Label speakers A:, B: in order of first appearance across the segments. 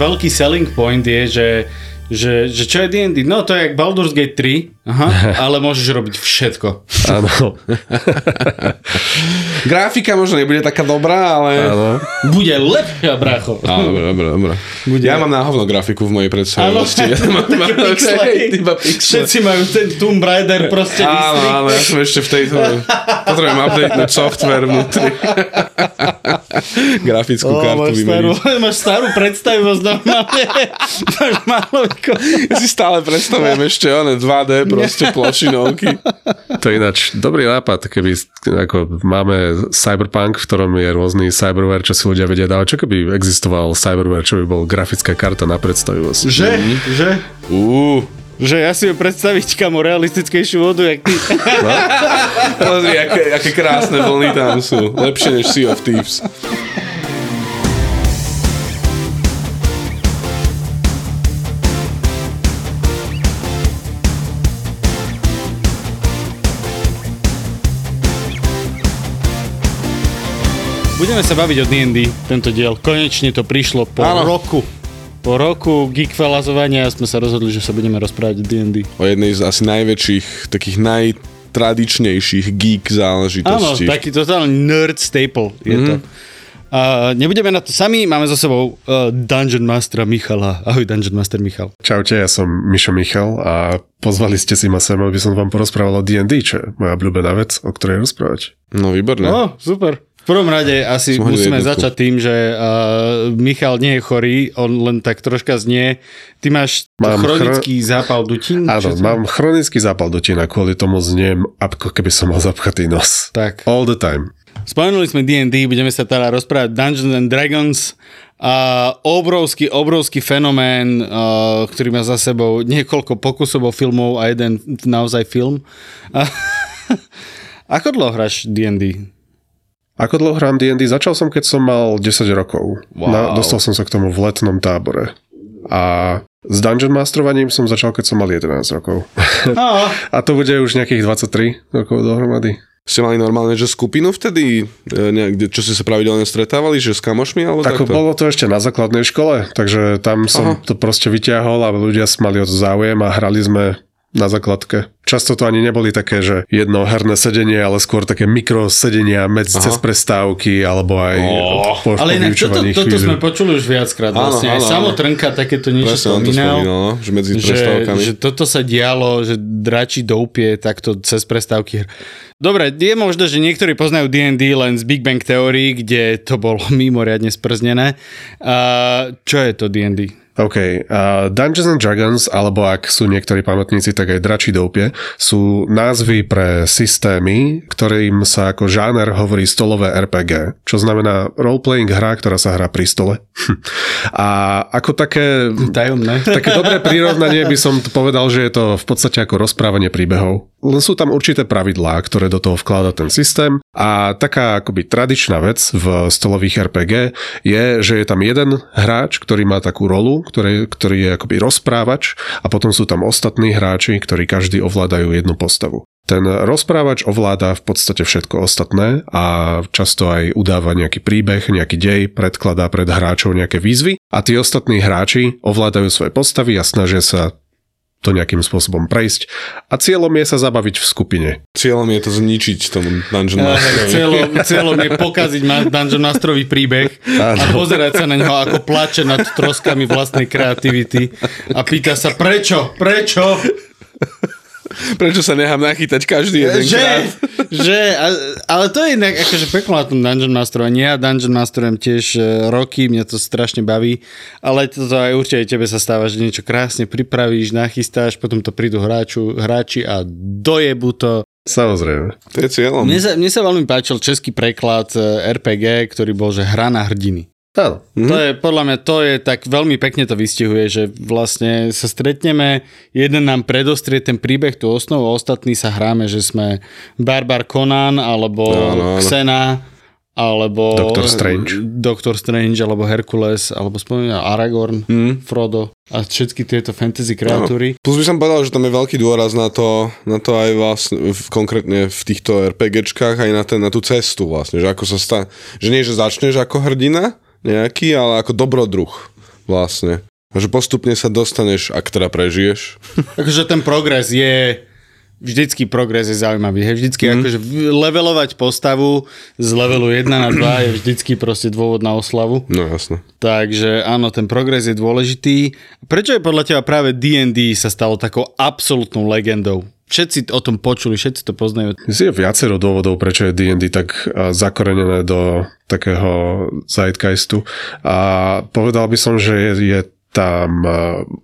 A: Veľký selling point je, že, že, že čo je D&D? No to je jak Baldur's Gate 3, aha, ale môžeš robiť všetko.
B: Áno.
C: Grafika možno nebude taká dobrá, ale...
B: Áno.
A: Bude lepšia, bracho.
C: Áno, dobre, dobre, dobre.
A: Bude.
C: Ja mám na hovno grafiku v mojej predstavivosti. Ja mám,
A: Také
C: iba pixely.
A: Všetci majú ten Tomb Raider proste
C: Áno, áno, ja som ešte v tejto... Potrebujem updatenúť software vnútri. Grafickú
A: Ó,
C: kartu
A: máš, starú,
C: vymeniť.
A: máš starú predstavivosť normálne. máš málo
C: Ja si stále predstavujem ešte one 2D proste plošinovky.
B: To je ináč dobrý nápad, keby ako máme cyberpunk, v ktorom je rôzny cyberware, čo si ľudia vedia dávať. Čo keby existoval cyberware, čo by bol grafická karta na predstavivosť?
A: Že? Že?
C: Uú,
A: Že ja si ju predstaviť kamo realistickejšiu vodu, jak ty.
C: pozri, aké, aké krásne vlny tam sú. Lepšie než Sea of Thieves.
A: Budeme sa baviť o D&D, tento diel. Konečne to prišlo po
C: Áno.
A: roku. Po roku geekfelazovania sme sa rozhodli, že sa budeme rozprávať o D&D.
C: O jednej z asi najväčších, takých najtradičnejších geek
A: Áno,
C: záležitostí.
A: taký totálny nerd staple je
C: Mhm.
A: to. A nebudeme na to sami, máme za sebou uh, Dungeon Mastera Michala. Ahoj Dungeon Master Michal.
B: Čaute, ja som Mišo Michal a pozvali ste si ma sem, aby som vám porozprával o D&D, čo je moja obľúbená vec, o ktorej rozprávať.
C: No výborné.
A: No, super. V prvom rade asi
C: Som
A: musíme
C: jednotku.
A: začať tým, že uh, Michal nie je chorý, on len tak troška znie. Ty máš
B: Mám
A: chronický zápal dutín?
B: Áno, mám chronický zápal dutina, kvôli tomu zniem, ako keby som mal zapchatý nos.
A: Tak.
B: All the time.
A: Spomenuli sme D&D, budeme sa teda rozprávať Dungeons and Dragons a obrovský, obrovský fenomén, a, ktorý má za sebou niekoľko pokusov o filmov a jeden naozaj film. A, ako dlho hráš D&D?
B: Ako dlho hrám D&D? Začal som, keď som mal 10 rokov.
A: Wow.
B: Na, dostal som sa k tomu v letnom tábore. A s Dungeon Masterovaním som začal, keď som mal 11 rokov.
A: A,
B: A to bude už nejakých 23 rokov dohromady.
C: Ste mali normálne, že skupinu vtedy, e, niekde, čo ste sa pravidelne stretávali, že s kamošmi, alebo
B: Tak
C: takto?
B: bolo to ešte na základnej škole, takže tam som
C: Aha.
B: to proste vyťahol a ľudia mali o to záujem a hrali sme na základke. Často to ani neboli také, že jedno herné sedenie, ale skôr také mikrosedenia medzi
C: Aha.
B: cez prestávky alebo aj
C: Oh.
B: po,
A: ale inak toto, toto
B: chvíľu.
A: sme počuli už viackrát.
C: Áno,
A: Vlastne. Aj
C: áno, áno.
A: samotrnka takéto niečo spomínal.
C: spomínal, no, že medzi
A: že,
C: prestávkami.
A: že toto sa dialo, že dračí doupie takto cez prestávky. Dobre, je možné, že niektorí poznajú D&D len z Big Bang Theory, kde to bolo mimoriadne sprznené. Uh, čo je to D&D?
B: OK. Uh, Dungeons and Dragons, alebo ak sú niektorí pamätníci, tak aj Dračí doupie, sú názvy pre systémy, ktorým sa ako žáner hovorí stolové RPG, čo znamená role-playing hra, ktorá sa hrá pri stole. A ako také
A: Tajomné.
B: Také dobré prirovnanie by som povedal, že je to v podstate ako rozprávanie príbehov. Sú tam určité pravidlá, ktoré do toho vklada ten systém a taká akoby tradičná vec v stolových RPG je, že je tam jeden hráč, ktorý má takú rolu, ktorý, ktorý je akoby rozprávač a potom sú tam ostatní hráči, ktorí každý ovládajú jednu postavu. Ten rozprávač ovláda v podstate všetko ostatné a často aj udáva nejaký príbeh, nejaký dej, predkladá pred hráčov nejaké výzvy a tí ostatní hráči ovládajú svoje postavy a snažia sa to nejakým spôsobom prejsť a cieľom je sa zabaviť v skupine.
C: Cieľom je to zničiť tomu Dungeon Masterovi.
A: Cieľom, cieľom je pokaziť ma- Dungeon Masterový príbeh a pozerať sa na neho, ako plače nad troskami vlastnej kreativity a pýta sa prečo, prečo,
C: Prečo sa nechám nachytať každý jeden
A: že,
C: krát?
A: že, ale to je inak akože peklo na tom Dungeon Masteru. Nie, ja Dungeon Masterujem tiež e, roky, mňa to strašne baví, ale to aj určite tebe sa stáva, že niečo krásne pripravíš, nachystáš, potom to prídu hráču, hráči a dojebu to.
B: Samozrejme.
C: To je cieľom.
A: Mne sa, mne sa veľmi páčil český preklad e, RPG, ktorý bol, že hra na hrdiny.
B: Áno.
A: Mm-hmm. To je, podľa mňa, to je tak veľmi pekne to vystihuje, že vlastne sa stretneme, jeden nám predostrie ten príbeh, tú osnovu, a ostatní sa hráme, že sme Barbar Conan, alebo
C: Áno, áno.
A: Xena, alebo
B: Doctor Strange.
A: Doctor Strange, alebo Herkules, alebo spomínam Aragorn,
C: Mhm.
A: Frodo a všetky tieto fantasy kreatúry.
C: Plus by som povedal, že tam je veľký dôraz na to, na to aj vlastne, v, konkrétne v týchto RPGčkách, aj na, ten, na tú cestu vlastne, že ako sa stá, že nie, že začneš ako hrdina nejaký, ale ako dobrodruh vlastne. A že postupne sa dostaneš, ak teda prežiješ.
A: Akože ten progres je vždycky progres je zaujímavý. Hej, vždycky mm. akože levelovať postavu z levelu 1 na 2 je vždycky proste dôvod na oslavu.
C: No jasno.
A: Takže áno, ten progres je dôležitý. Prečo je podľa teba práve D&D sa stalo takou absolútnou legendou? Všetci o tom počuli, všetci to poznajú.
B: Je viacero dôvodov, prečo je D&D tak zakorenené do takého zeitgeistu. A povedal by som, že je, je tam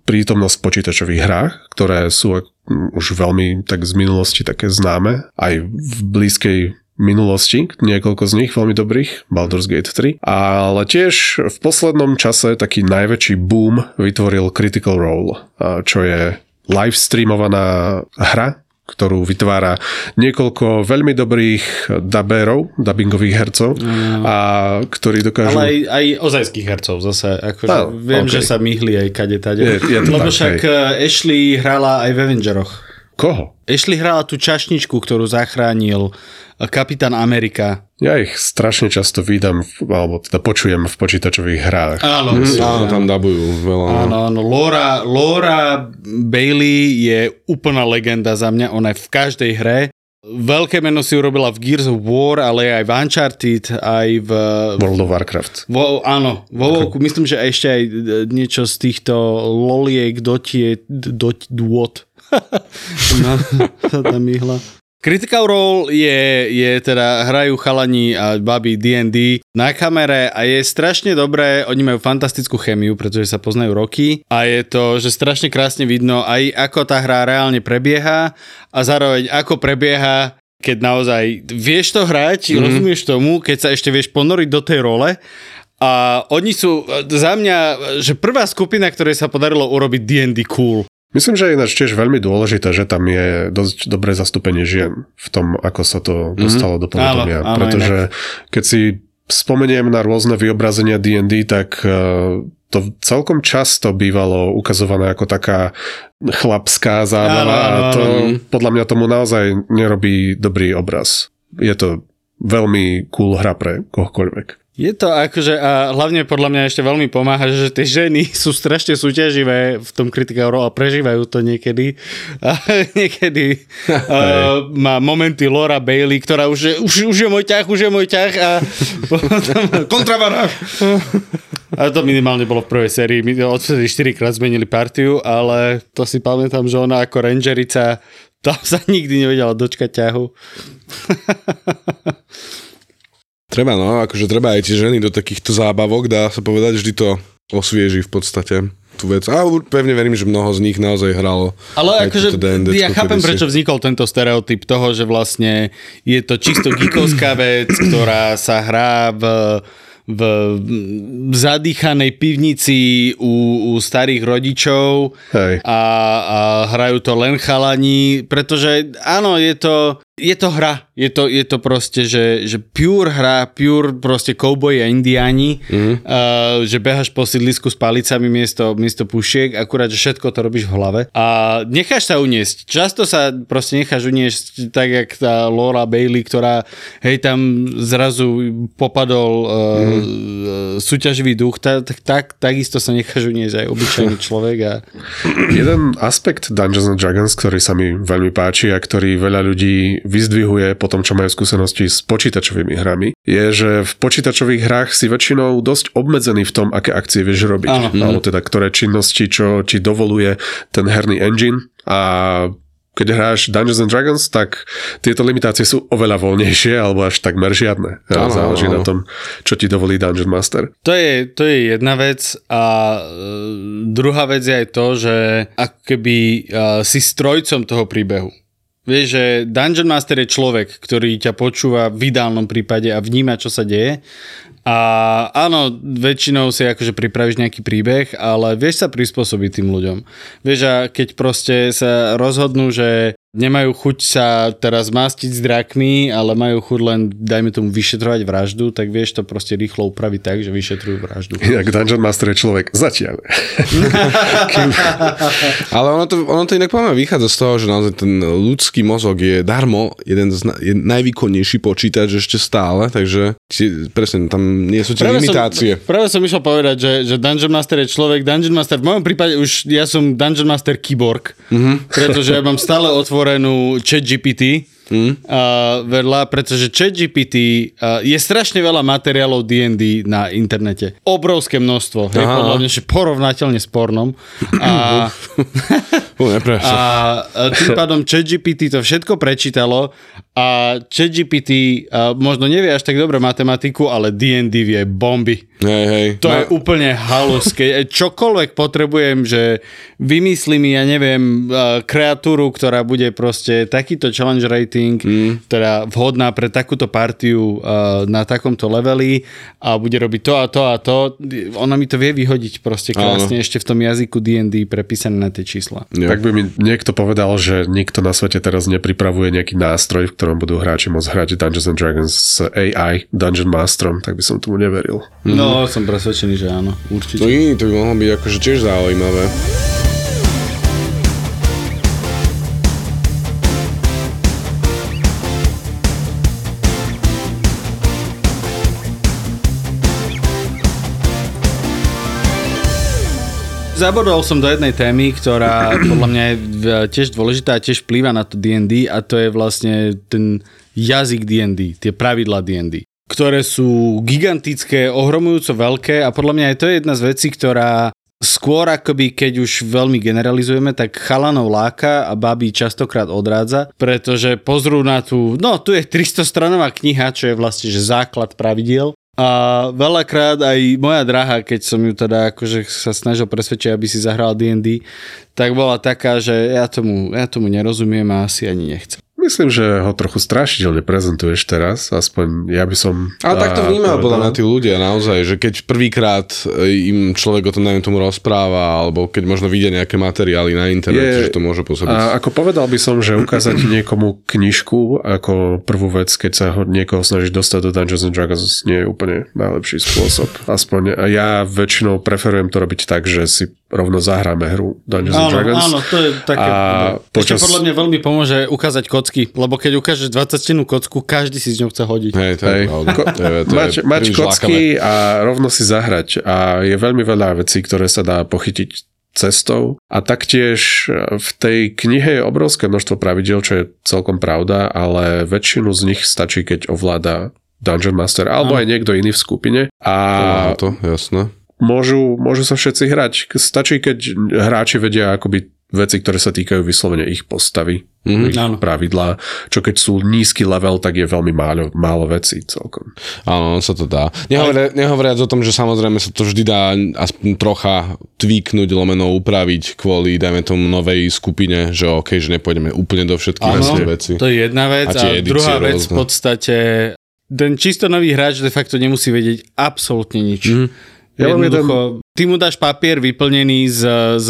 B: prítomnosť v počítačových hrách, ktoré sú už veľmi tak z minulosti také známe, aj v blízkej minulosti, niekoľko z nich veľmi dobrých, Baldur's Gate 3, ale tiež v poslednom čase taký najväčší boom vytvoril Critical Role, čo je live streamovaná hra, ktorú vytvára niekoľko veľmi dobrých dabérov, dubbingových hercov, a ktorí dokážu...
A: Ale aj, aj ozajských hercov zase. Akože
B: Áno,
A: viem,
B: okej.
A: že sa myhli aj kade tade.
B: Je- je to
A: Lebo
B: tak,
A: však
B: hej.
A: eh, Ashley hrala aj v Avengeroch.
B: Koho?
A: Ashley hrala tú čašničku, ktorú zachránil eh, kapitán Amerika.
B: Ja ich strašne často vídam, alebo teda počujem v počítačových hrách.
A: Áno,
C: Mm, áno, tam dabujú veľa. no.
A: Áno, áno. Laura, Laura Bailey je úplná legenda za mňa. Ona je v každej hre. Veľké meno si urobila v Gears of War, ale aj v Uncharted, aj v...
B: World of Warcraft.
A: Vo, áno, vo okay. myslím, že ešte aj e, niečo z týchto loliek, dotie, dot, dôd. Sa tam myhla. Critical Role je, je teda, hrajú chalani a baby D&D na kamere a je strašne dobré, oni majú fantastickú chemiu, pretože sa poznajú roky a je to, že strašne krásne vidno aj ako tá hra reálne prebieha a zároveň ako prebieha keď naozaj vieš to hrať, mm-hmm. rozumieš tomu, keď sa ešte vieš ponoriť do tej role a oni sú za mňa, že prvá skupina, ktorej sa podarilo urobiť D&D cool.
B: Myslím, že je ináč tiež veľmi dôležité, že tam je dosť dobré zastúpenie žien v tom, ako sa to dostalo do povedomia.
A: Áno, áno,
B: Pretože keď si spomeniem na rôzne vyobrazenia D&D, tak eh, to celkom často bývalo ukazované ako taká chlapská zábava a to podľa mňa tomu naozaj nerobí dobrý obraz. Je to veľmi cool hra pre kohokoľvek.
A: Je to akože, a hlavne podľa mňa ešte veľmi pomáha, že tie ženy sú strašne súťaživé v tom Critical Role a prežívajú to niekedy. A niekedy uh, má momenty Laura Bailey, ktorá už je, už, už je môj ťah, už je môj ťah a potom kontrabaráž. A to minimálne bolo v prvej sérii. My odvtedy 4 krát zmenili partiu, ale to si pamätám, že ona ako rangerica tam sa nikdy nevedela dočkať ťahu.
C: Treba, no, akože treba aj tie ženy do takýchto zábavok, dá sa povedať, vždy to osvieži v podstate tú vec. A pevne verím, že mnoho z nich naozaj hralo.
A: Ale akože ja chápem,
C: kedysi.
A: prečo vznikol tento stereotyp toho, že vlastne je to čisto geekovská vec, ktorá sa hrá v v zadýchanej pivnici u, u starých rodičov
B: Hej.
A: a, a hrajú to len chalani, pretože áno, je to, je to hra. Je to, je to proste, že, že pure hra, pure proste cowboy a indiáni, mm-hmm. uh, že behaš po sídlisku s palicami miesto, miesto pušiek, akurát, že všetko to robíš v hlave. A necháš sa uniesť. Často sa proste necháš uniesť tak, jak tá Laura Bailey, ktorá hej, tam zrazu popadol uh, mm. súťaživý duch, tak, tak, tak, takisto sa necháš uniesť aj obyčajný človek a
B: Jeden aspekt Dungeons and Dragons, ktorý sa mi veľmi páči a ktorý veľa ľudí vyzdvihuje po tom, čo majú skúsenosti s počítačovými hrami, je, že v počítačových hrách si väčšinou dosť obmedzený v tom, aké akcie vieš robiť.
A: Áno.
B: Alebo teda ktoré činnosti, čo ti dovoluje ten herný engine a keď hráš Dungeons and Dragons, tak tieto limitácie sú oveľa voľnejšie alebo až takmer žiadne.
C: Áno,
B: Záleží
C: áno.
B: na tom, čo ti dovolí Dungeon Master.
A: To je, to je jedna vec a e, druhá vec je aj to, že ako keby e, si strojcom toho príbehu. Vieš, že Dungeon Master je človek, ktorý ťa počúva v ideálnom prípade a vníma, čo sa deje. A áno, väčšinou si akože pripravíš nejaký príbeh, ale vieš sa prispôsobiť tým ľuďom. Vieš, a keď proste sa rozhodnú, že nemajú chuť sa teraz mastiť s drakmi, ale majú chuť len, dajme tomu, vyšetrovať vraždu, tak vieš to proste rýchlo upraviť tak, že vyšetrujú vraždu.
B: Inak Dungeon Master je človek zatiaľ.
C: Ale ono to, ono to inak poviem vychádza z toho, že naozaj ten ľudský mozog je darmo jeden z na, je najvýkonnejší počítač ešte stále, takže ti, presne, tam nie sú tie limitácie.
A: Som, práve som išiel povedať, že, že Dungeon Master je človek, Dungeon Master, v mojom prípade už ja som Dungeon Master keyboard, mm-hmm. pretože ja mám stále otvorenú chat GPT, Mm. Uh, vedľa, pretože ChatGPT uh, je strašne veľa materiálov D&D na internete. Obrovské množstvo. Hej, podľa mňa, že porovnateľne s pornom. A, a, a tým pádom ChatGPT to všetko prečítalo a ChatGPT uh, možno nevie až tak dobre matematiku, ale D&D vie bomby.
C: Hej, hej.
A: To Ma... je úplne halus. Keď čokoľvek potrebujem, že vymyslí mi, ja neviem, uh, kreatúru, ktorá bude proste takýto challenge rating, mm. teda vhodná pre takúto partiu uh, na takomto leveli a bude robiť to a to a to, ona mi to vie vyhodiť proste krásne Áno. ešte v tom jazyku D&D prepísané na tie čísla.
B: Jo. Tak by mi niekto povedal, že nikto na svete teraz nepripravuje nejaký nástroj, v ktorom budú hráči môcť hrať Dungeons and Dragons s AI, Dungeon Masterom, tak by som tomu neveril.
A: No, No, som presvedčený, že áno, určite.
C: No iný, to by mohlo byť akože tiež zaujímavé.
A: Zabodol som do jednej témy, ktorá podľa mňa je tiež dôležitá a tiež vplýva na to D&D a to je vlastne ten jazyk D&D, tie pravidla D&D ktoré sú gigantické, ohromujúco veľké a podľa mňa je to jedna z vecí, ktorá skôr akoby, keď už veľmi generalizujeme, tak chalanov láka a babí častokrát odrádza, pretože pozrú na tú, no tu je 300 stranová kniha, čo je vlastne že základ pravidiel a veľakrát aj moja drahá, keď som ju teda akože sa snažil presvedčiť, aby si zahral D&D, tak bola taká, že ja tomu, ja tomu nerozumiem a asi ani nechcem.
B: Myslím, že ho trochu strašidelne prezentuješ teraz, aspoň ja by som...
C: Ale tak to vnímajú podľa mňa tí ľudia naozaj, že keď prvýkrát e, im človek o tom najmä tomu rozpráva, alebo keď možno vidia nejaké materiály na internete, že to môže pôsobiť.
B: A ako povedal by som, že ukázať niekomu knižku ako prvú vec, keď sa ho niekoho snažíš dostať do Dungeons and Dragons, nie je úplne najlepší spôsob. Aspoň ja väčšinou preferujem to robiť tak, že si rovno zahráme hru Dungeons
A: áno,
B: and Dragons.
A: Áno, to je také... A počas... Ešte podľa mňa veľmi pomôže ukázať kocky, lebo keď ukážeš 20 stenu kocku, každý si s ňou chce hodiť.
B: Hej, to je Ko- to je, to mať, je mať kocky a rovno si zahrať a je veľmi veľa vecí, ktoré sa dá pochytiť cestou. A taktiež v tej knihe je obrovské množstvo pravidel, čo je celkom pravda, ale väčšinu z nich stačí, keď ovláda Dungeon Master, alebo aj niekto iný v skupine. A
C: to, jasné
B: môžu, môžu sa všetci hrať. Stačí, keď hráči vedia akoby veci, ktoré sa týkajú vyslovene ich postavy, mm-hmm. ich pravidlá, čo keď sú nízky level, tak je veľmi málo, málo vecí celkom.
C: Áno, sa to dá. Nehovoriac, nehovoriac o tom, že samozrejme sa to vždy dá aspoň trocha tweaknúť, lomeno upraviť kvôli, dajme tomu, novej skupine, že OK, že nepôjdeme úplne do všetkých
A: Áno,
C: vecí.
A: to je jedna vec a, a druhá vec rôzne. v podstate ten čisto nový hráč de facto nemusí vedieť absolútne nič. Mm-hmm ja Jednoducho, jeden... ty mu dáš papier vyplnený s, s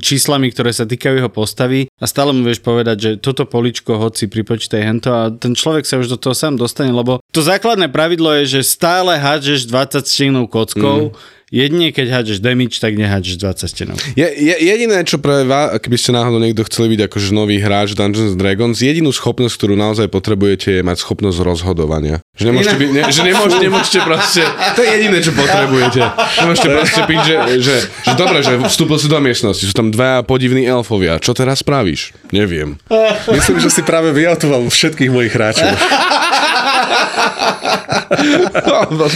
A: číslami, ktoré sa týkajú jeho postavy a stále mu vieš povedať, že toto poličko hoci pripočítaj hento a ten človek sa už do toho sám dostane, lebo to základné pravidlo je, že stále hádžeš 20 stenou kockou, mm Jedine, keď hádžeš damage, tak nehádžeš 20 stenov.
C: Je, je, jediné, čo pre vás, keby ste náhodou niekto chceli byť akože nový hráč Dungeons Dragons, jedinú schopnosť, ktorú naozaj potrebujete, je mať schopnosť rozhodovania. Že nemôžete, byť, ne, že nemôžete, nemôžete proste, to je jediné, čo potrebujete. Nemôžete proste byť, že, že, že dobre, že vstúpil si do miestnosti, sú tam dvaja podivní elfovia. Čo teraz spravíš? Neviem.
B: Myslím, že si práve vyautoval všetkých mojich hráčov.
C: no,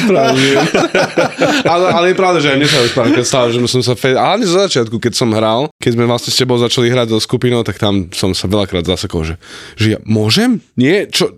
C: ale, ale pravda, že aj mne sa už párkrát stalo, že som sa fe... ale zo začiatku, keď som hral, keď sme vlastne s tebou začali hrať do skupinou, tak tam som sa veľakrát zasekol, že, že ja môžem? Nie? Čo?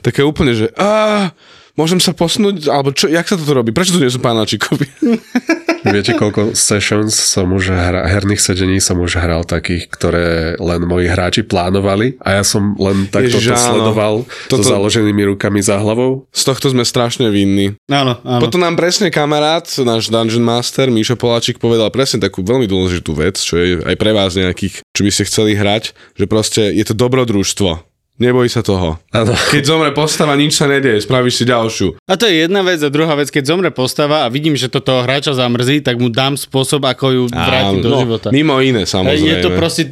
C: Také úplne, že a môžem sa posunúť, alebo čo, jak sa toto robí? Prečo tu nie sú pánačikovi?
B: Viete, koľko sessions som už hra, herných sedení som už hral takých, ktoré len moji hráči plánovali a ja som len takto
C: Ježiš,
B: to
C: áno.
B: sledoval
C: Toto-
B: so založenými rukami za hlavou.
C: Z tohto sme strašne vinní.
A: Áno, áno.
C: Potom nám presne kamarát, náš Dungeon Master, Míšo Poláčik, povedal presne takú veľmi dôležitú vec, čo je aj pre vás nejakých, čo by ste chceli hrať, že proste je to dobrodružstvo. Neboj sa toho.
B: Áno.
C: Keď zomre postava, nič sa nedieje, spravíš si ďalšiu.
A: A to je jedna vec a druhá vec, keď zomre postava a vidím, že to toho hráča zamrzí, tak mu dám spôsob, ako ju vrátim do
C: no,
A: života.
C: Mimo iné, samozrejme.
A: Je to proste,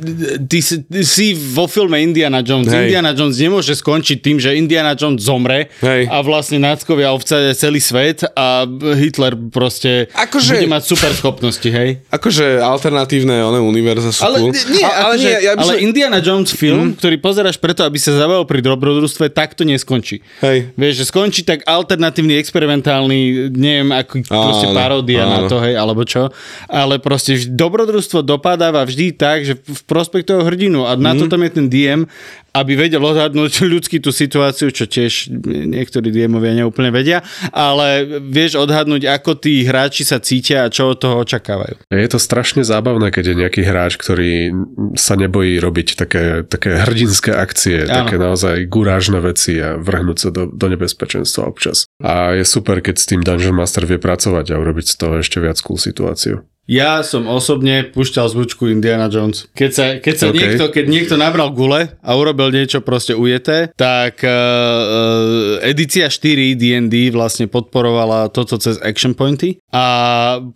A: ty, si- ty si vo filme Indiana Jones.
C: Hej.
A: Indiana Jones nemôže skončiť tým, že Indiana Jones zomre
C: Hej.
A: a vlastne náckovia ovca celý svet a Hitler proste
C: Akože-
A: bude mať super schopnosti, hej?
C: Akože alternatívne one univerza sú
A: Ale,
C: cool.
A: nie,
C: A-
A: ale,
C: nie, ja by
A: ale
C: som-
A: Indiana Jones film, ktorý pozeráš preto, aby sa zabavil pri dobrodružstve, tak to neskončí.
C: Hej.
A: Vieš, že skončí tak alternatívny, experimentálny, neviem, ako proste
C: Áno,
A: paródia na to, hej, alebo čo. Ale proste dobrodružstvo dopadáva vždy tak, že v prospech toho hrdinu. A na to tam je ten DM, aby vedel odhadnúť ľudský tú situáciu, čo tiež niektorí DM-ovia neúplne vedia, ale vieš odhadnúť, ako tí hráči sa cítia a čo od toho očakávajú.
B: Je to strašne zábavné, keď je nejaký hráč, ktorý sa nebojí robiť také, také hrdinské akcie,
A: Áno.
B: také naozaj gurážne veci a vrhnúť sa do, do nebezpečenstva občas. A je super, keď s tým Dungeon Master vie pracovať a urobiť z toho ešte viac cool situáciu.
A: Ja som osobne púšťal zvučku Indiana Jones. Keď sa, keď sa
B: OK.
A: niekto, keď niekto nabral gule a urobil niečo proste ujeté, tak uh, edícia 4 D&D vlastne podporovala toto cez action pointy a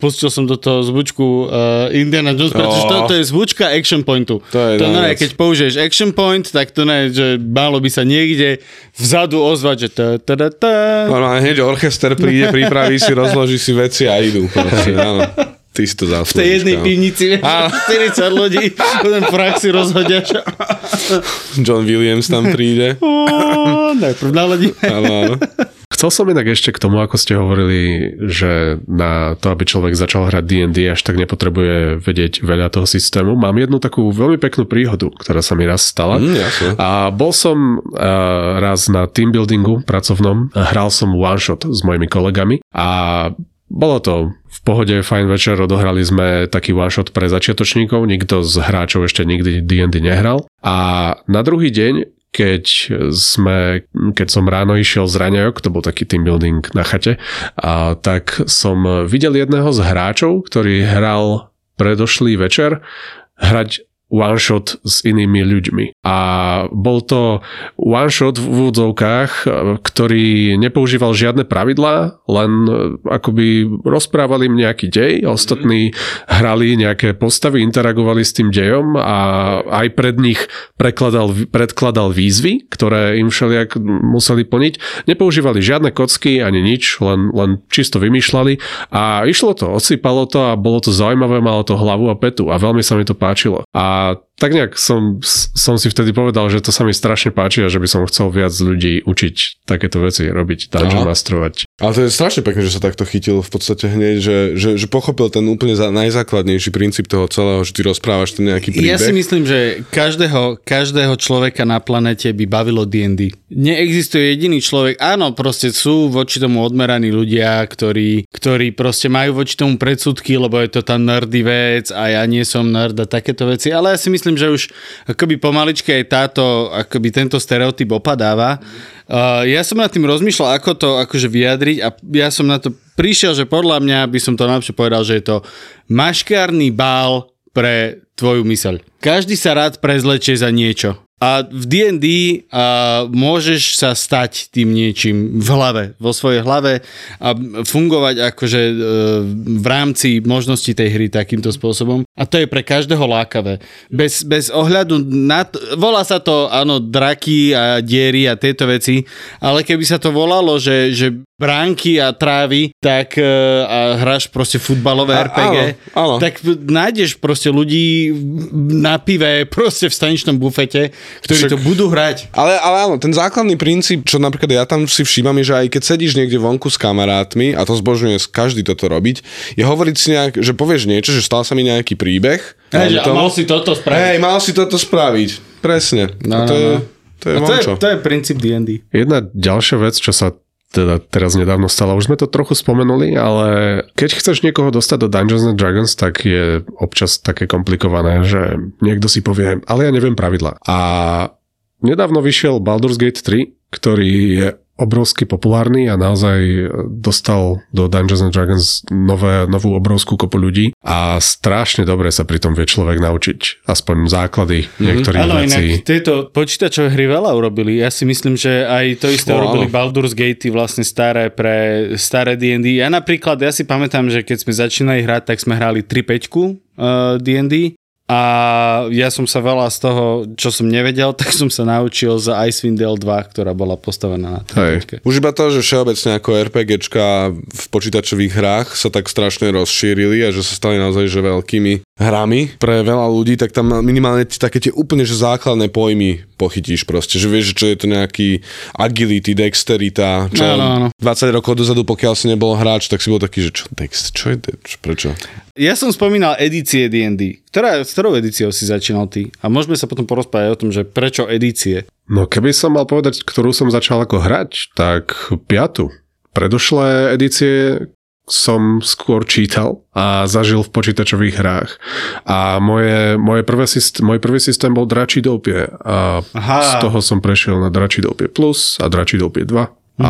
A: pustil som do toho zvučku uh, Indiana Jones, pretože to,
C: Oh.
A: to je zvučka action pointu.
C: To je
A: to ne, keď použiješ action point, tak to ne, že malo by sa niekde vzadu ozvať, že ta, ta, ta, ta.
C: Normálne hneď orchester príde, pripraví si, rozloží si veci a idú. Proste, áno. Ty si to zaslúžiš.
A: v tej jednej
C: kámo.
A: pivnici, vieš, 40 ľudí, ten prach si rozhodia,
C: John Williams tam príde.
A: Najprv naladíme.
C: Áno, áno.
B: Chcel som inak ešte k tomu, ako ste hovorili, že na to, aby človek začal hrať D&D, až tak nepotrebuje vedieť veľa toho systému. Mám jednu takú veľmi peknú príhodu, ktorá sa mi raz stala.
C: Mm, jasne.
B: A bol som uh, raz na team buildingu pracovnom, a hral som one shot s mojimi kolegami a bolo to v pohode, fajn večer, odohrali sme taký one shot pre začiatočníkov, nikto z hráčov ešte nikdy D&D nehral. A na druhý deň, keď, sme, keď som ráno išiel z raňajok, to bol taký team building na chate, a tak som videl jedného z hráčov, ktorý hral predošlý večer hrať one shot s inými ľuďmi. A bol to one shot v úvodzovkách, ktorý nepoužíval žiadne pravidlá, len e, akoby rozprávali im nejaký dej, ostatní hrali nejaké postavy, interagovali s tým dejom a aj pred nich prekladal, predkladal výzvy, ktoré im všelijak museli plniť. Nepoužívali žiadne kocky ani nič, len, len čisto vymýšľali a išlo to, odsypalo to a bolo to zaujímavé, malo to hlavu a petu a veľmi sa mi to páčilo. A a tak nejak som, som si vtedy povedal, že to sa mi strašne páči a že by som chcel viac ľudí učiť takéto veci robiť, dungeon
C: Aha.
B: masterovať.
C: Ale to je strašne pekné, že sa takto chytil v podstate hneď, že, že, že pochopil ten úplne za, najzákladnejší princíp toho celého, že ty rozprávaš ten nejaký príbeh.
A: Ja si myslím, že každého, každého človeka na planete by bavilo D&D. Neexistuje jediný človek, áno, proste sú voči tomu odmeraní ľudia, ktorí, ktorí proste majú voči tomu predsudky, lebo je to tá nerdy vec a ja nie som nerd a takéto veci, ale ja si myslím, že už akoby pomaličke aj táto, akoby tento stereotyp opadáva. Uh, ja som nad tým rozmýšľal, ako to akože vyjadriť a ja som na to prišiel, že podľa mňa by som to najlepšie povedal, že je to maškárny bál pre tvoju myseľ. Každý sa rád prezlečie za niečo. A v D&D a môžeš sa stať tým niečím v hlave, vo svojej hlave a fungovať akože e, v rámci možnosti tej hry takýmto spôsobom. A to je pre každého lákavé. Bez, bez ohľadu na to, volá sa to, áno, draky a diery a tieto veci, ale keby sa to volalo, že, že bránky a trávy, tak e, a hráš proste futbalové
C: A-
A: RPG,
C: áno, áno.
A: tak nájdeš proste ľudí na pive, proste v staničnom bufete, ktorí
C: Však-
A: to budú hrať.
C: Ale, ale áno, ten základný princíp, čo napríklad ja tam si všímam, je, že aj keď sedíš niekde vonku s kamarátmi, a to zbožňuje každý toto robiť, je hovoriť si nejak, že povieš niečo, že stal sa mi nejaký príbeh.
A: Hej, že,
C: tomu.
A: mal si toto spraviť.
C: Hej, mal si toto spraviť. Presne.
A: No,
C: a to,
A: no,
C: je,
A: no.
C: to je
A: A to, je,
C: vončo.
A: to je princíp D&D.
B: Jedna ďalšia vec, čo sa teda teraz nedávno stala. Už sme to trochu spomenuli, ale keď chceš niekoho dostať do Dungeons and Dragons, tak je občas také komplikované, že niekto si povie, ale ja neviem pravidla. A nedávno vyšiel Baldur's Gate 3, ktorý je obrovsky populárny a naozaj dostal do Dungeons and Dragons nové, novú obrovskú kopu ľudí a strašne dobre sa pri tom vie človek naučiť aspoň základy mm-hmm. niektorých
A: Áno,
B: vecí.
A: inak tieto počítačové hry veľa urobili. Ja si myslím, že aj to isté
C: Wow.
A: urobili Baldur's Gate vlastne staré pre staré D&D. Ja napríklad, ja si pamätám, že keď sme začínali hrať, tak sme hrali 3.5 uh, D&D a ja som sa veľa z toho, čo som nevedel, tak som sa naučil z Icewind Dale 2, ktorá bola postavená na. 3.5.
C: Už iba to, že všeobecne ako RPGčka v počítačových hrách sa tak strašne rozšírili a že sa stali naozaj že veľkými hrami pre veľa ľudí, tak tam minimálne také tie úplne že základné pojmy pochytíš proste, že vieš, čo je to nejaký agility, dexterita, čo
A: Áno, áno.
C: 20 rokov dozadu, pokiaľ si nebol hráč, tak si bol taký, že čo dext, čo je dex, prečo?
A: Ja som spomínal edície D&D. Ktorá, s ktorou edíciou si začínal ty? A môžeme sa potom porozprávať o tom, že prečo edície?
B: No keby som mal povedať, ktorú som začal ako hrať, tak piatu. Predošlé edície som skôr čítal a zažil v počítačových hrách. A moje, moje prvé systém, môj prvý systém bol Dračí doupie a
A: Aha.
B: z toho som prešiel na Dračí doupie Plus a Dračí doupie 2. A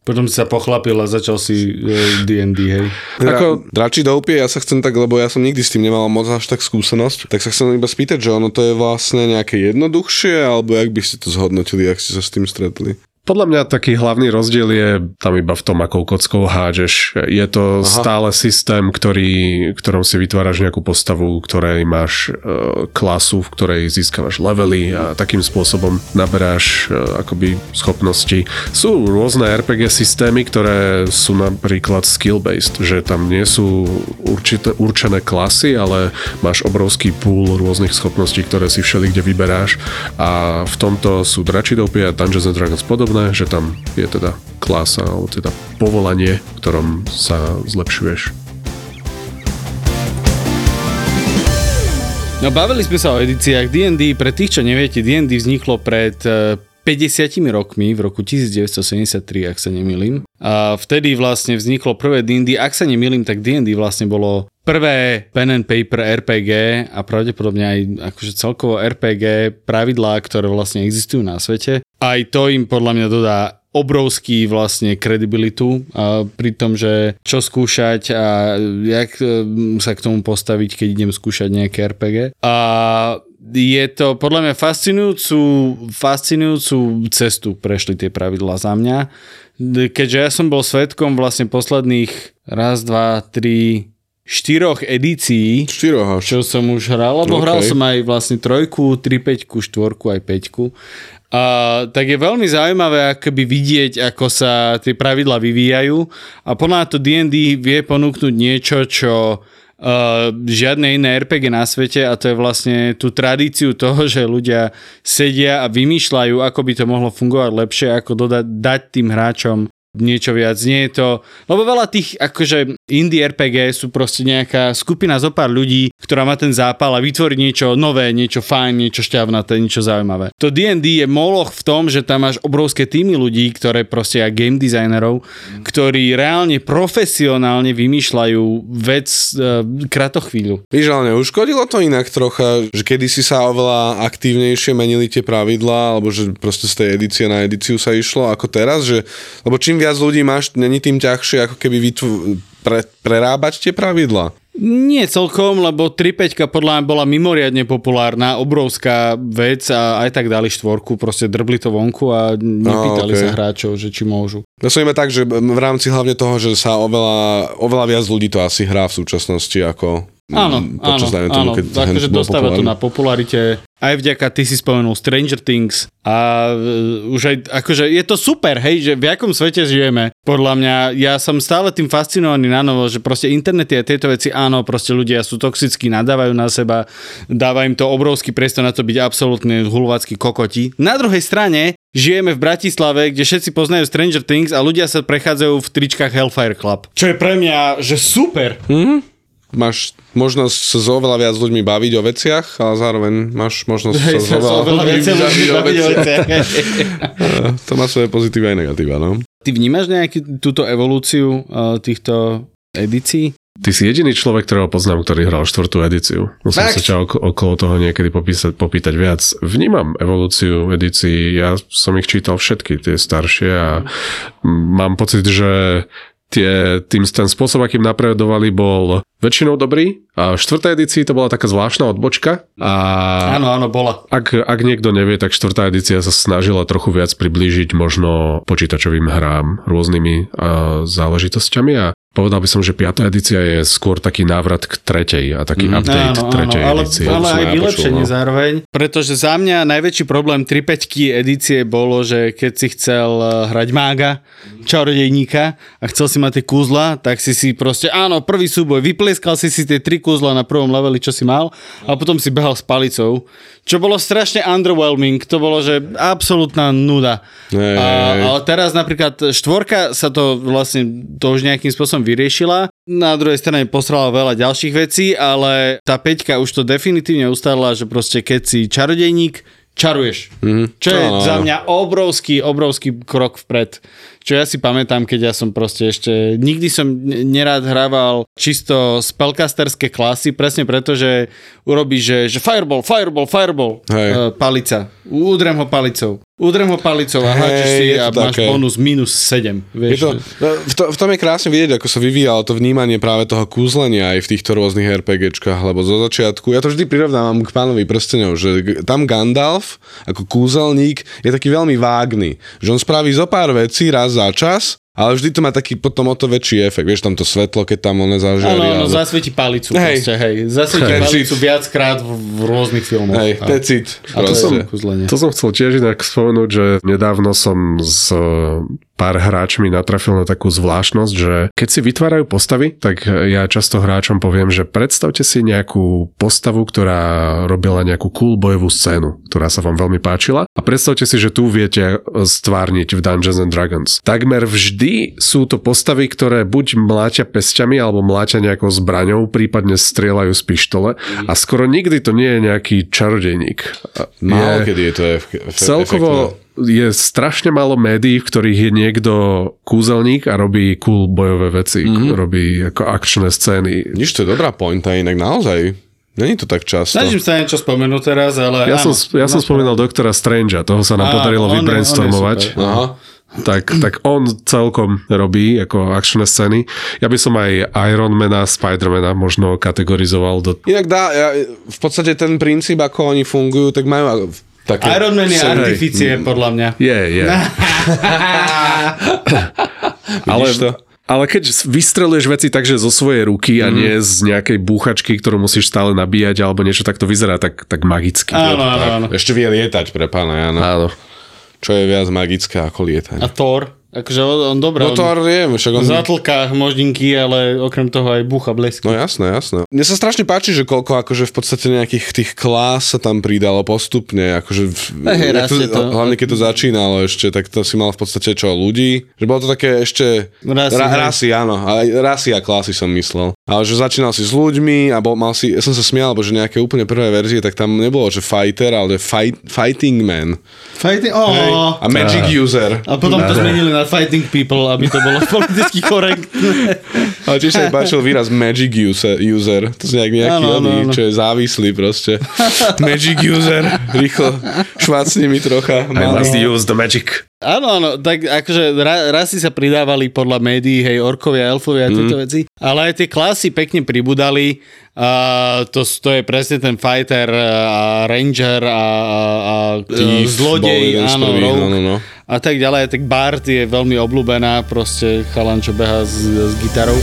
A: Potom si sa pochlapil a začal si D&D, hej.
C: Ako...
B: Ako-
C: Dračí doupie, ja sa chcem tak, lebo ja som nikdy s tým nemal moc až tak skúsenosť, tak sa chcem iba spýtať, že ono to je vlastne nejaké jednoduchšie, alebo jak by ste to zhodnotili, ak ste sa s tým stretli?
B: Podľa mňa taký hlavný rozdiel je tam iba v tom, akou kockou hádžeš. Je to Aha. stále systém, ktorý, ktorom si vytváraš nejakú postavu, ktorej máš e, klasu, v ktorej získavaš levely a takým spôsobom naberáš e, akoby schopnosti. Sú rôzne RPG systémy, ktoré sú napríklad skill-based, že tam nie sú určité, určené klasy, ale máš obrovský pool rôznych schopností, ktoré si všeli kde vyberáš a v tomto sú Dračidopie a Dungeons and Dragons podobné, že tam je teda klasa, alebo teda povolanie, v ktorom sa zlepšuješ.
A: No bavili sme sa o edíciách D&D. Pre tých, čo neviete, D&D vzniklo pred eh, 50 rokmi, v roku 1973, ak sa nemýlim. A vtedy vlastne vzniklo prvé D&D. Ak sa nemýlim, tak D&D vlastne bolo prvé pen and paper RPG a pravdepodobne aj akože celkovo RPG pravidlá, ktoré vlastne existujú na svete. Aj to im podľa mňa dodá obrovský vlastne kredibilitu pri tom, že čo skúšať a jak e, sa k tomu postaviť, keď idem skúšať nejaké RPG. A je to podľa mňa fascinujúcu, fascinujúcu cestu prešli tie pravidlá za mňa. Keďže ja som bol svetkom vlastne posledných raz, dva, tri, štyroch edícií,
C: Štyroch až.
A: čo som už hral, lebo
C: OK.
A: okay. hral som aj vlastne trojku, tri peťku, štvorku aj peťku. A, tak je veľmi zaujímavé akoby vidieť, ako sa tie pravidla vyvíjajú a mňa to D&D vie ponúknuť niečo, čo uh, žiadne iné RPG na svete a to je vlastne tú tradíciu toho, že ľudia sedia a vymýšľajú, ako by to mohlo fungovať lepšie, ako dodať, dať tým hráčom niečo viac. Nie je to... Lebo veľa tých akože indie RPG sú proste nejaká skupina zo pár ľudí, ktorá má ten zápal a vytvorí niečo nové, niečo fajn, niečo šťavnaté, niečo zaujímavé. To D&D je moloch v tom, že tam máš obrovské týmy ľudí, ktoré proste aj game designerov, ktorí reálne profesionálne vymýšľajú vec uh, kratochvíľu.
C: Víš, ale neuškodilo to inak trocha, že kedysi sa oveľa aktívnejšie menili tie pravidlá, alebo že proste z tej edície na edíciu sa išlo ako teraz, že, lebo čím viac ľudí máš, není tým ťažšie ako keby vytv- pre, prerábať tie pravidlá.
A: Nie celkom, lebo 3.5 podľa mňa bola mimoriadne populárna, obrovská vec a aj tak dali štvorku, proste drbli to vonku a nepýtali
C: A, okej.
A: sa hráčov, že či môžu.
C: Ja som iba tak, že v rámci hlavne toho, že sa oveľa, oveľa viac ľudí to asi hrá v súčasnosti ako
A: Áno,
C: mm,
A: áno,
C: počas, dajme tomu,
A: áno,
C: keď
A: akože dostáva to na popularite. Aj vďaka, ty si spomenul Stranger Things a uh, už aj, akože je to super, hej, že v akom svete žijeme. Podľa mňa, ja som stále tým fascinovaný na novo, že proste internety a tieto veci, áno, proste ľudia sú toxickí, nadávajú na seba, dáva im to obrovský priestor na to byť absolútne hulvácky kokoti. Na druhej strane, žijeme v Bratislave, kde všetci poznajú Stranger Things a ľudia sa prechádzajú v tričkách Hellfire Club. Čo je pre mňa, že super.
C: Máš možnosť sa s oveľa viac ľuďmi baviť o veciach, ale zároveň máš možnosť
A: Hej,
C: sa s oveľa
A: oveľa
C: ľuďmi
A: baviť o veciach.
C: To má svoje pozitíva aj negatíva, no.
A: Ty vnímaš nejaký túto evolúciu uh, týchto edícií?
B: Ty si jediný človek, ktorého poznám, ktorý hral štvrtú edíciu. Musím
A: Fakt?
B: sa ťa ok- okolo toho niekedy popísať, popýtať viac. Vnímam evolúciu edícií, ja som ich čítal všetky, tie staršie a mám pocit, že tie, tým, ten spôsob, akým napredovali, bol väčšinou dobrý. A v štvrtej edícii to bola taká zvláštna odbočka. A
A: Áno, áno, bola.
B: ak, ak niekto nevie, tak štvrtá edícia sa snažila trochu viac priblížiť možno počítačovým hrám rôznymi uh, záležitosťami a povedal by som, že piatá edícia je skôr taký návrat k tretej a taký mm. update
A: Áno, áno,
B: tretej
A: ale,
B: edície.
A: ale
C: som
A: aj
C: ja
A: vylepšenie
C: počul, no.
A: zároveň. Pretože za mňa najväčší problém 3.5 edície bolo, že keď si chcel eh, hrať mága, čarodejníka a chcel si mať tie kúzla, tak si si proste, áno, prvý súboj, vyplieskal si si tie tri kúzla na prvom leveli, čo si mal a potom si behal s palicou. Čo bolo strašne underwhelming, to bolo, že absolútna nuda.
C: Hej,
A: a, ale teraz napríklad štvorka sa to vlastne to už nejakým spôsobom vyriešila. Na druhej strane posrala veľa ďalších vecí, ale tá peťka už to definitívne ustalila, že proste keď si čarodejník, čaruješ. Mm-hmm. Čo je
C: Áno,
A: za mňa obrovský, obrovský krok vpred. Čo ja si pamätám, keď ja som proste ešte... Nikdy som nerád hrával čisto spellcasterské klasy, presne preto, že urobíš, že, že fireball, fireball, fireball,
C: Hej.
A: uh, palica. Udrem ho palicou. Udrem ho palicou a háčeš si a máš
C: také.
A: bonus minus 7. Vieš,
C: Je to, no, v, to, v tom je krásne vidieť, ako sa vyvíjalo to vnímanie práve toho kúzlenia aj v týchto rôznych RPGčkách, lebo zo začiatku, ja to vždy prirovnávam k pánovi prstenov, že tam Gandalf ako kúzelník je taký veľmi vágný, že on spraví zo pár vecí raz za čas, ale vždy to má taký potom o to väčší efekt, vieš, tam to svetlo, keď tam on zažiari.
A: Áno, áno,
C: alebo-
A: zasvieti palicu
C: Hej.
A: proste, hej. Zasvieti
C: Hej.
A: palicu viackrát v, v rôznych filmoch.
C: Hej,
A: A-
C: that's it.
A: A to som.
B: To som chcel tiež inak spomenúť, že nedávno som s pár hráčmi natrafil na takú zvláštnosť, že keď si vytvárajú postavy, tak ja často hráčom poviem, že predstavte si nejakú postavu, ktorá robila nejakú cool bojovú scénu, ktorá sa vám veľmi páčila a predstavte si, že tu viete stvárniť v Dungeons and Dragons. Takmer vždy sú to postavy, ktoré buď mláťa pesťami alebo mláťa nejakou zbraňou, prípadne strieľajú z pištole a skoro nikdy to nie je nejaký čarodejník.
C: Málo
B: Je-
C: kedy je to ef-
B: Celkovo je strašne málo médií, v ktorých je niekto kúzelník a robí cool bojové veci,
C: Mhm.
B: mm-hmm. robí ako akčné scény.
C: Nič, to je dobrá pointa, inak naozaj. Není to tak často.
A: Snažím sa niečo spomenúť teraz, ale
B: Ja
A: áno,
B: som, ja som spomínal doktora Strangea, toho sa nám
A: Áno,
B: podarilo
A: on
B: vybrainstormovať.
C: Aha.
B: tak, tak on celkom robí ako akčné scény. Ja by som aj Ironmana, Spidermana možno kategorizoval do...
C: Inak dá, ja, v podstate ten princíp, ako oni fungujú, tak majú také...
A: Iron Man je
C: Hej.
A: artificie, podľa mňa.
B: Je, je. ale,
C: Vidíš to?
B: ale keď vystreluješ veci tak, že zo svojej ruky a nie z nejakej búchačky, ktorú musíš stále nabíjať alebo niečo, tak to vyzerá tak, tak magicky.
A: Áno, áno, áno.
C: Ešte vie lietať pre pána Jana.
B: Áno.
C: Čo je viac magické ako lietanie.
A: A Thor, akože on, on dobré,
C: No to
A: on
C: viem, však on...
A: zatlká moždinky, ale okrem toho aj búcha blesky.
C: No jasné, jasné. Mne sa strašne páči, že koľko akože v podstate nejakých tých klás sa tam pridalo postupne, akože v, jak
A: rastie to.
C: hlavne keď to začínalo ešte, tak to si mal v podstate čo, ľudí, že bolo to také ešte
A: Rasy, hej.
C: rasy áno, ale rasy a klasy som myslel. Ale že začínal si s ľuďmi a bol, mal si, ja som sa smial, lebo že nejaké úplne prvé verzie, tak tam nebolo, že fighter, ale fight, fighting man.
A: Fighting, oh.
C: Hej. A magic user.
A: A potom to zmenili na Fighting People, aby to bolo politicky korektné.
C: Ale tiež sa páčil výraz magic user, user. To je nejak nejaký
A: áno,
C: oný,
A: áno.
C: čo je závislý proste. magic user. Rýchlo švácni mi trocha.
B: I must use the magic.
A: Áno, áno, tak akože ra, rasy sa pridávali podľa médií, hej, orkovia, elfovia a tieto veci, ale aj tie klasy pekne pribudali. A to, to je presne ten fighter a ranger a, a, a
C: Thief bol
A: zlodej, áno, rogue
C: no, no, no.
A: a tak ďalej. Tak Bart je veľmi obľúbená, proste chalan, čo beha s, s gitarou.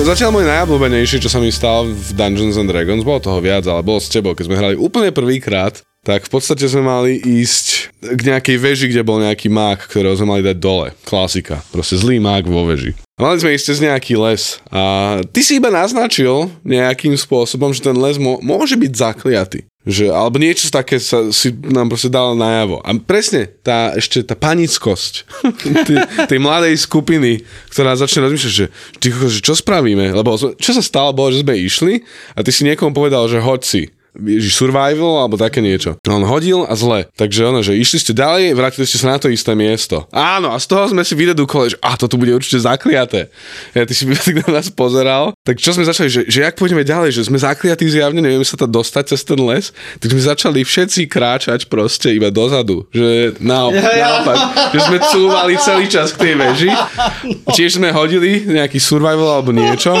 C: Zatiaľ môj najobľúbenejší, čo sa mi stalo v Dungeons and Dragons, bolo toho viac, ale bolo s tebou, keď sme hrali úplne prvýkrát, tak v podstate sme mali ísť k nejakej veži, kde bol nejaký mák, ktorého sme mali dať dole. Klasika. Proste zlý mák vo veži. A mali sme ísť cez nejaký les. A ty si iba naznačil nejakým spôsobom, že ten les mo- môže byť zakliatý. Že alebo niečo také sa si nám proste dalo najavo. A presne, tá, ešte tá panickosť tej, tej mladej skupiny, ktorá začne rozmýšľať, že, ty, že čo spravíme? Lebo čo sa stalo, bolo, že sme išli a ty si niekomu povedal, že hoď si. Ježiš, survival alebo také niečo. On hodil a zle. Takže ono, že išli ste ďalej, vrátili ste sa na to isté miesto. Áno, a z toho sme si vydedukovali, že a to tu bude určite zakliaté. Ja ty si tak na nás pozeral. Tak čo sme začali, že, že jak pôjdeme ďalej, že sme zakliatí zjavne, nevieme sa tam dostať cez ten les, tak sme začali všetci kráčať proste iba dozadu. Že ja. naopak že sme cúvali celý čas k tej veži. Tiež sme hodili nejaký survival alebo niečo.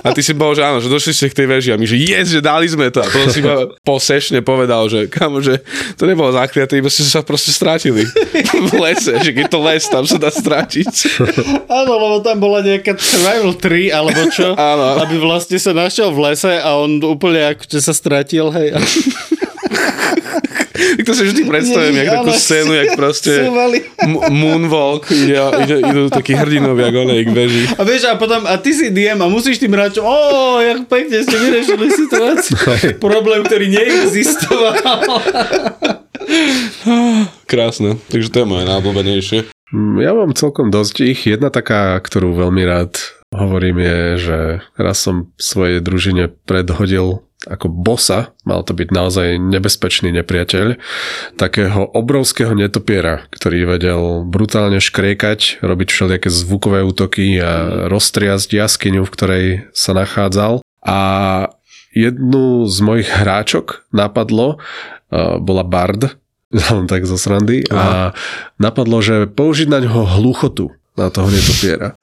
C: A ty si bol, že áno, že došli ste k tej veži a my, že yes, že dali sme to. A potom si ma posešne povedal, že kamo, že to nebolo zakliaté, iba ste sa proste strátili v lese, že keď to les, tam sa dá strátiť.
A: Áno, lebo tam bola nejaká survival 3, alebo čo, áno. aby vlastne sa našiel v lese a on úplne akože sa stratil, hej.
C: to si vždy predstavím, jak takú scénu, jak proste m- moonwalk, ide, ide, idú takí hrdinovia gole k veži.
A: A vieš, a potom, a ty si DM a musíš tým hráčom, o, jak pekne ste vyriešili situáciu. Problém, ktorý neexistoval.
C: Krásne, takže to je moje najobľúbenejšie.
B: Ja mám celkom dosť ich. Jedna taká, ktorú veľmi rád hovorím je, že raz som svojej družine predhodil ako bosa, mal to byť naozaj nebezpečný nepriateľ, takého obrovského netopiera, ktorý vedel brutálne škriekať, robiť všelijaké zvukové útoky a roztriasť jaskyňu, v ktorej sa nachádzal. A jednu z mojich hráčok napadlo, bola Bard, len tak zo srandy, a napadlo, že použiť na ňoho hluchotu na toho netopiera.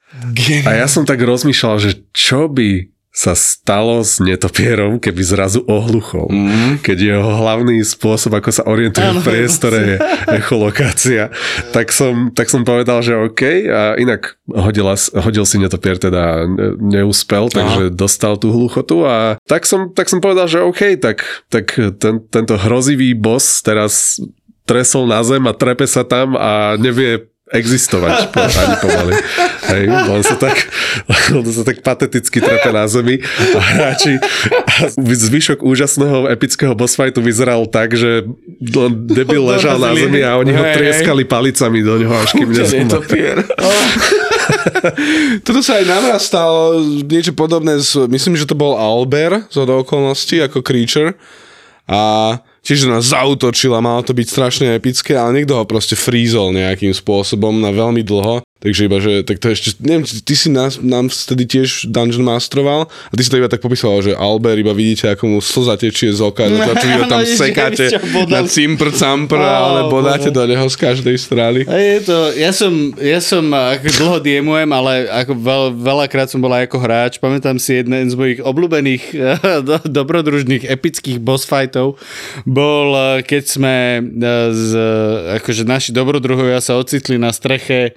B: A ja som tak rozmýšľal, že čo by sa stalo s netopierom, keby zrazu ohluchol. Mm. Keď jeho hlavný spôsob, ako sa orientuje ano, v priestore je echolokácia. Tak som, tak som povedal, že OK. A inak hodila, hodil si netopier, teda neúspel, takže Aha. dostal tú hluchotu. A tak som, tak som povedal, že OK, tak, tak ten, tento hrozivý boss teraz tresol na zem a trepe sa tam a nevie existovať po, ani pomaly. Hej, on sa tak, on sa tak pateticky trepe na zemi a hráči a zvyšok úžasného epického boss fightu vyzeral tak, že debil ležal na zemi a oni ho trieskali palicami do ňoho, až kým nezomrel.
C: Toto sa aj nám raz stalo niečo podobné, s, myslím, že to bol Albert z okolností ako creature a tiež nás zautočil a malo to byť strašne epické, ale niekto ho proste frízol nejakým spôsobom na veľmi dlho Takže iba, že tak to ešte, neviem, ty si nás, nám vtedy tiež Dungeon Masteroval a ty si to iba tak popisoval, že Albert iba vidíte, ako mu slza tečie z oka, no, čo vy ho tam sekáte na cimpr campr, oh, ale bodáte do neho z každej strany.
A: A je to, ja som, ja som ako dlho diemujem, ale ako veľ, veľakrát som bol aj ako hráč. Pamätám si jeden z mojich obľúbených do, dobrodružných epických boss fightov bol, keď sme z, akože naši dobrodruhovia sa ocitli na streche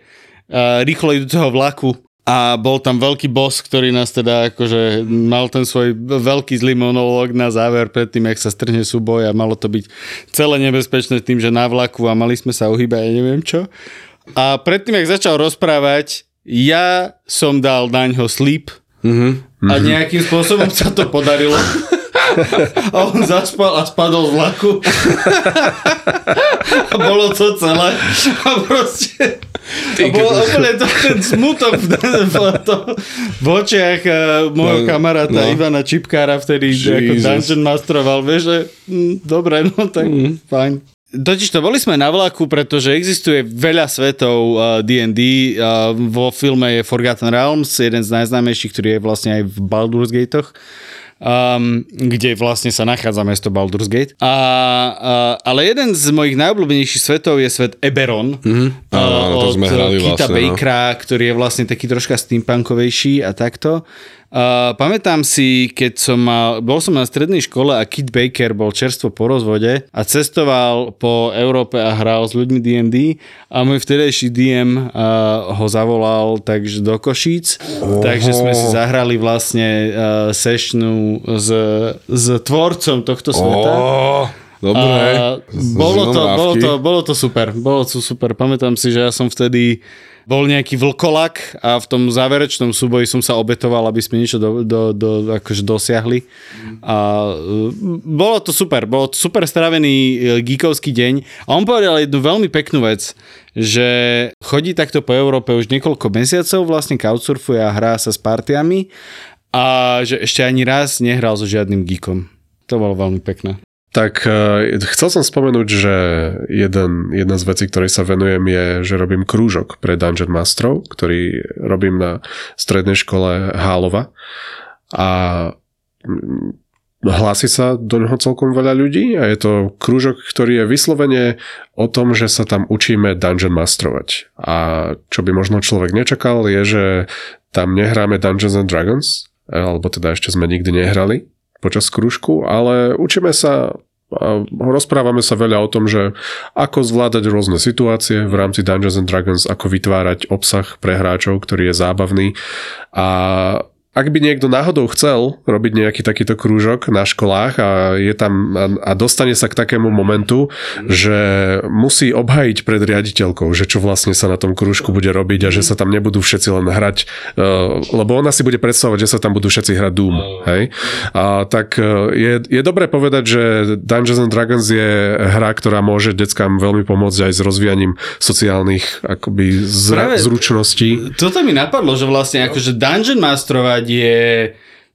A: rýchlo idúceho vlaku a bol tam veľký boss, ktorý nás teda akože mal ten svoj veľký zlý monológ na záver predtým, jak sa strhne súboj a malo to byť celé nebezpečné tým, že na vlaku a mali sme sa uhýbať, ja neviem čo. A predtým, jak začal rozprávať, ja som dal na ňo sleep mm-hmm. a nejakým spôsobom sa to podarilo. a on zaspal a spadol z vlaku. a bolo to celé. A proste... A bol úplne to, ten smutok v, v, to, v očiach uh, môjho no, kamaráta no. Ivana Čipkára vtedy Jesus. ako Dungeon Masteroval. Vieš, že mm, dobre, no tak mm. fajn. Totiž to boli sme na vlaku, pretože existuje veľa svetov uh, D&D. Uh, vo filme je Forgotten Realms, jeden z najznámejších, ktorý je vlastne aj v Baldur's Gatech um, kde vlastne sa nachádza mesto Baldur's Gate. A, a, ale jeden z mojich najobľúbenejších svetov je svet Eberon mm-hmm. uh, od sme hrali Kita vlastne. Bakera, no. ktorý je vlastne taký troška steampunkovejší a takto. Uh, pamätám si, keď som mal, bol som na strednej škole a Kit Baker bol čerstvo po rozvode a cestoval po Európe a hral s ľuďmi D&D a môj vtedejší DM uh, ho zavolal takže do Košíc, Oho. takže sme si zahrali vlastne uh, sessionu s, s tvorcom tohto sveta. Oh.
C: Dobre.
A: A bolo, to, bolo, to, bolo to super. Bolo to super. Pamätám si, že ja som vtedy bol nejaký vlkolak a v tom záverečnom súboji som sa obetoval, aby sme niečo do, do, do, akože dosiahli. A bolo to super, bolo to super stravený uh, geekovský deň a on povedal jednu veľmi peknú vec, že chodí takto po Európe už niekoľko mesiacov, vlastne couchsurfuje a hrá sa s partiami a že ešte ani raz nehral so žiadnym geekom. To bolo veľmi pekné.
B: Tak uh, chcel som spomenúť, že jeden, jedna z vecí, ktorej sa venujem je, že robím krúžok pre Dungeon Masterov, ktorý robím na strednej škole Hálova a mm, hlási sa do neho celkom veľa ľudí a je to krúžok, ktorý je vyslovene o tom, že sa tam učíme Dungeon Masterovať. A čo by možno človek nečakal je, že tam nehráme Dungeons and Dragons, alebo teda ešte sme nikdy nehrali, počas krúžku, ale učíme sa a rozprávame sa veľa o tom, že ako zvládať rôzne situácie v rámci Dungeons and Dragons, ako vytvárať obsah pre hráčov, ktorý je zábavný. A ak by niekto náhodou chcel robiť nejaký takýto krúžok na školách a je tam a dostane sa k takému momentu, že musí obhajiť pred riaditeľkou, že čo vlastne sa na tom krúžku bude robiť a že sa tam nebudú všetci len hrať, e, lebo ona si bude predstavovať, že sa tam budú všetci hrať Doom, hej? A tak e, je, je dobré povedať, že Dungeons and Dragons je hra, ktorá môže deckám veľmi pomôcť aj s rozvíjaním sociálnych akoby zra, zručností.
A: Toto mi napadlo, že vlastne akože Dungeon Masterovať je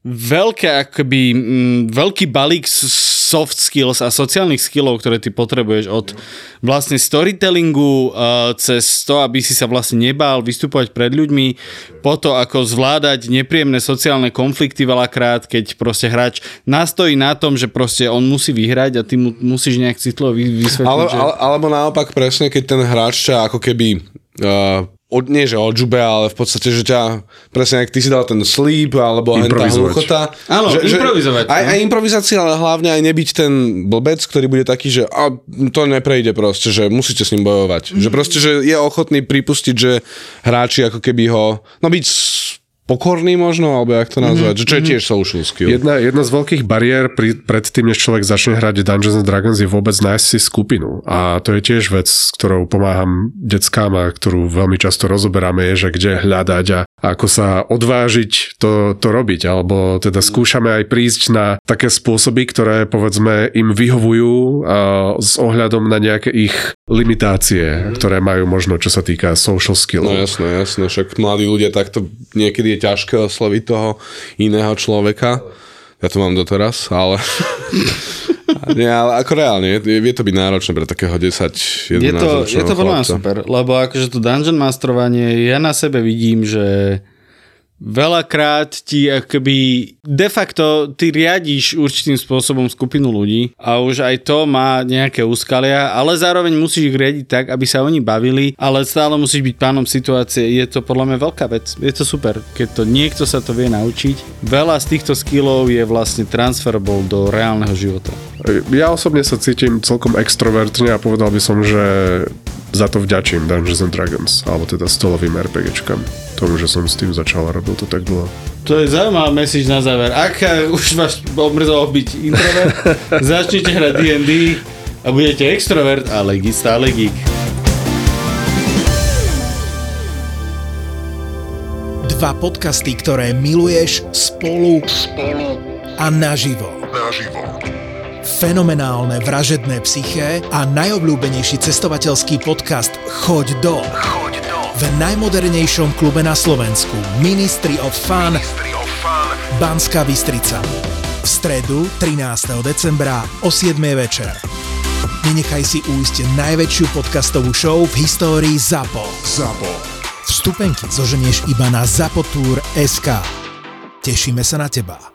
A: veľké, akoby, mm, veľký balík soft skills a sociálnych skillov, ktoré ty potrebuješ od vlastne storytellingu uh, cez to, aby si sa vlastne nebál vystupovať pred ľuďmi, po to, ako zvládať nepríjemné sociálne konflikty veľakrát, keď proste hráč nastojí na tom, že proste on musí vyhrať a ty mu musíš nejak citlo vysvetliť.
C: Ale,
A: že...
C: ale, alebo naopak presne, keď ten hráč ťa ako keby uh, od, nie že odžube, ale v podstate, že ťa, presne ak ty si dal ten sleep, alebo hen tá hluchota.
A: Áno, že, improvizovať.
C: Že, aj, no. aj improvizácia, ale hlavne aj nebyť ten blbec, ktorý bude taký, že a, to neprejde proste, že musíte s ním bojovať. Mm. Že proste, že je ochotný pripustiť, že hráči ako keby ho, no byť pokorný možno, alebo jak to nazvať, mm-hmm. čo je tiež social skill.
B: Jedna, jedna z veľkých bariér pri, pred tým, než človek začne hrať Dungeons and Dragons je vôbec nájsť si skupinu. A to je tiež vec, s ktorou pomáham deckám a ktorú veľmi často rozoberáme, je, že kde hľadať a ako sa odvážiť to, to robiť, alebo teda skúšame aj prísť na také spôsoby, ktoré povedzme im vyhovujú s ohľadom na nejaké ich limitácie, ktoré majú možno, čo sa týka social skill.
C: No jasné, jasné, však mladí ľudia takto niekedy je ťažké osloviť toho iného človeka. Ja to mám doteraz, ale... Nie, ale ako reálne, je, vie to byť náročné pre takého 10 11
A: Je to, je to podľa super, lebo akože to dungeon masterovanie, ja na sebe vidím, že veľakrát ti akoby de facto ty riadíš určitým spôsobom skupinu ľudí a už aj to má nejaké úskalia, ale zároveň musíš ich riadiť tak, aby sa oni bavili, ale stále musíš byť pánom situácie. Je to podľa mňa veľká vec. Je to super, keď to niekto sa to vie naučiť. Veľa z týchto skillov je vlastne transferable do reálneho života.
B: Ja osobne sa cítim celkom extrovertne a povedal by som, že za to vďačím Dungeons and Dragons, alebo teda stolovým RPGčkám. Tomu, že som s tým začal a robil to tak dlho.
A: To je zaujímavá message na záver. Ak už vás omrzelo byť introvert, začnite hrať D&D a budete extrovert, ale stále geek.
D: Dva podcasty, ktoré miluješ spolu, spolu a naživo. Naživo fenomenálne vražedné psyché a najobľúbenejší cestovateľský podcast Choď do. Choď do. V najmodernejšom klube na Slovensku Ministry of Fun, Ministry of Fun. Banská Bystrica. V stredu 13. decembra o 7. večer. Nenechaj si újsť najväčšiu podcastovú show v histórii ZAPO. ZAPO. Vstupenky zoženieš iba na zapotur.sk. Tešíme sa na teba.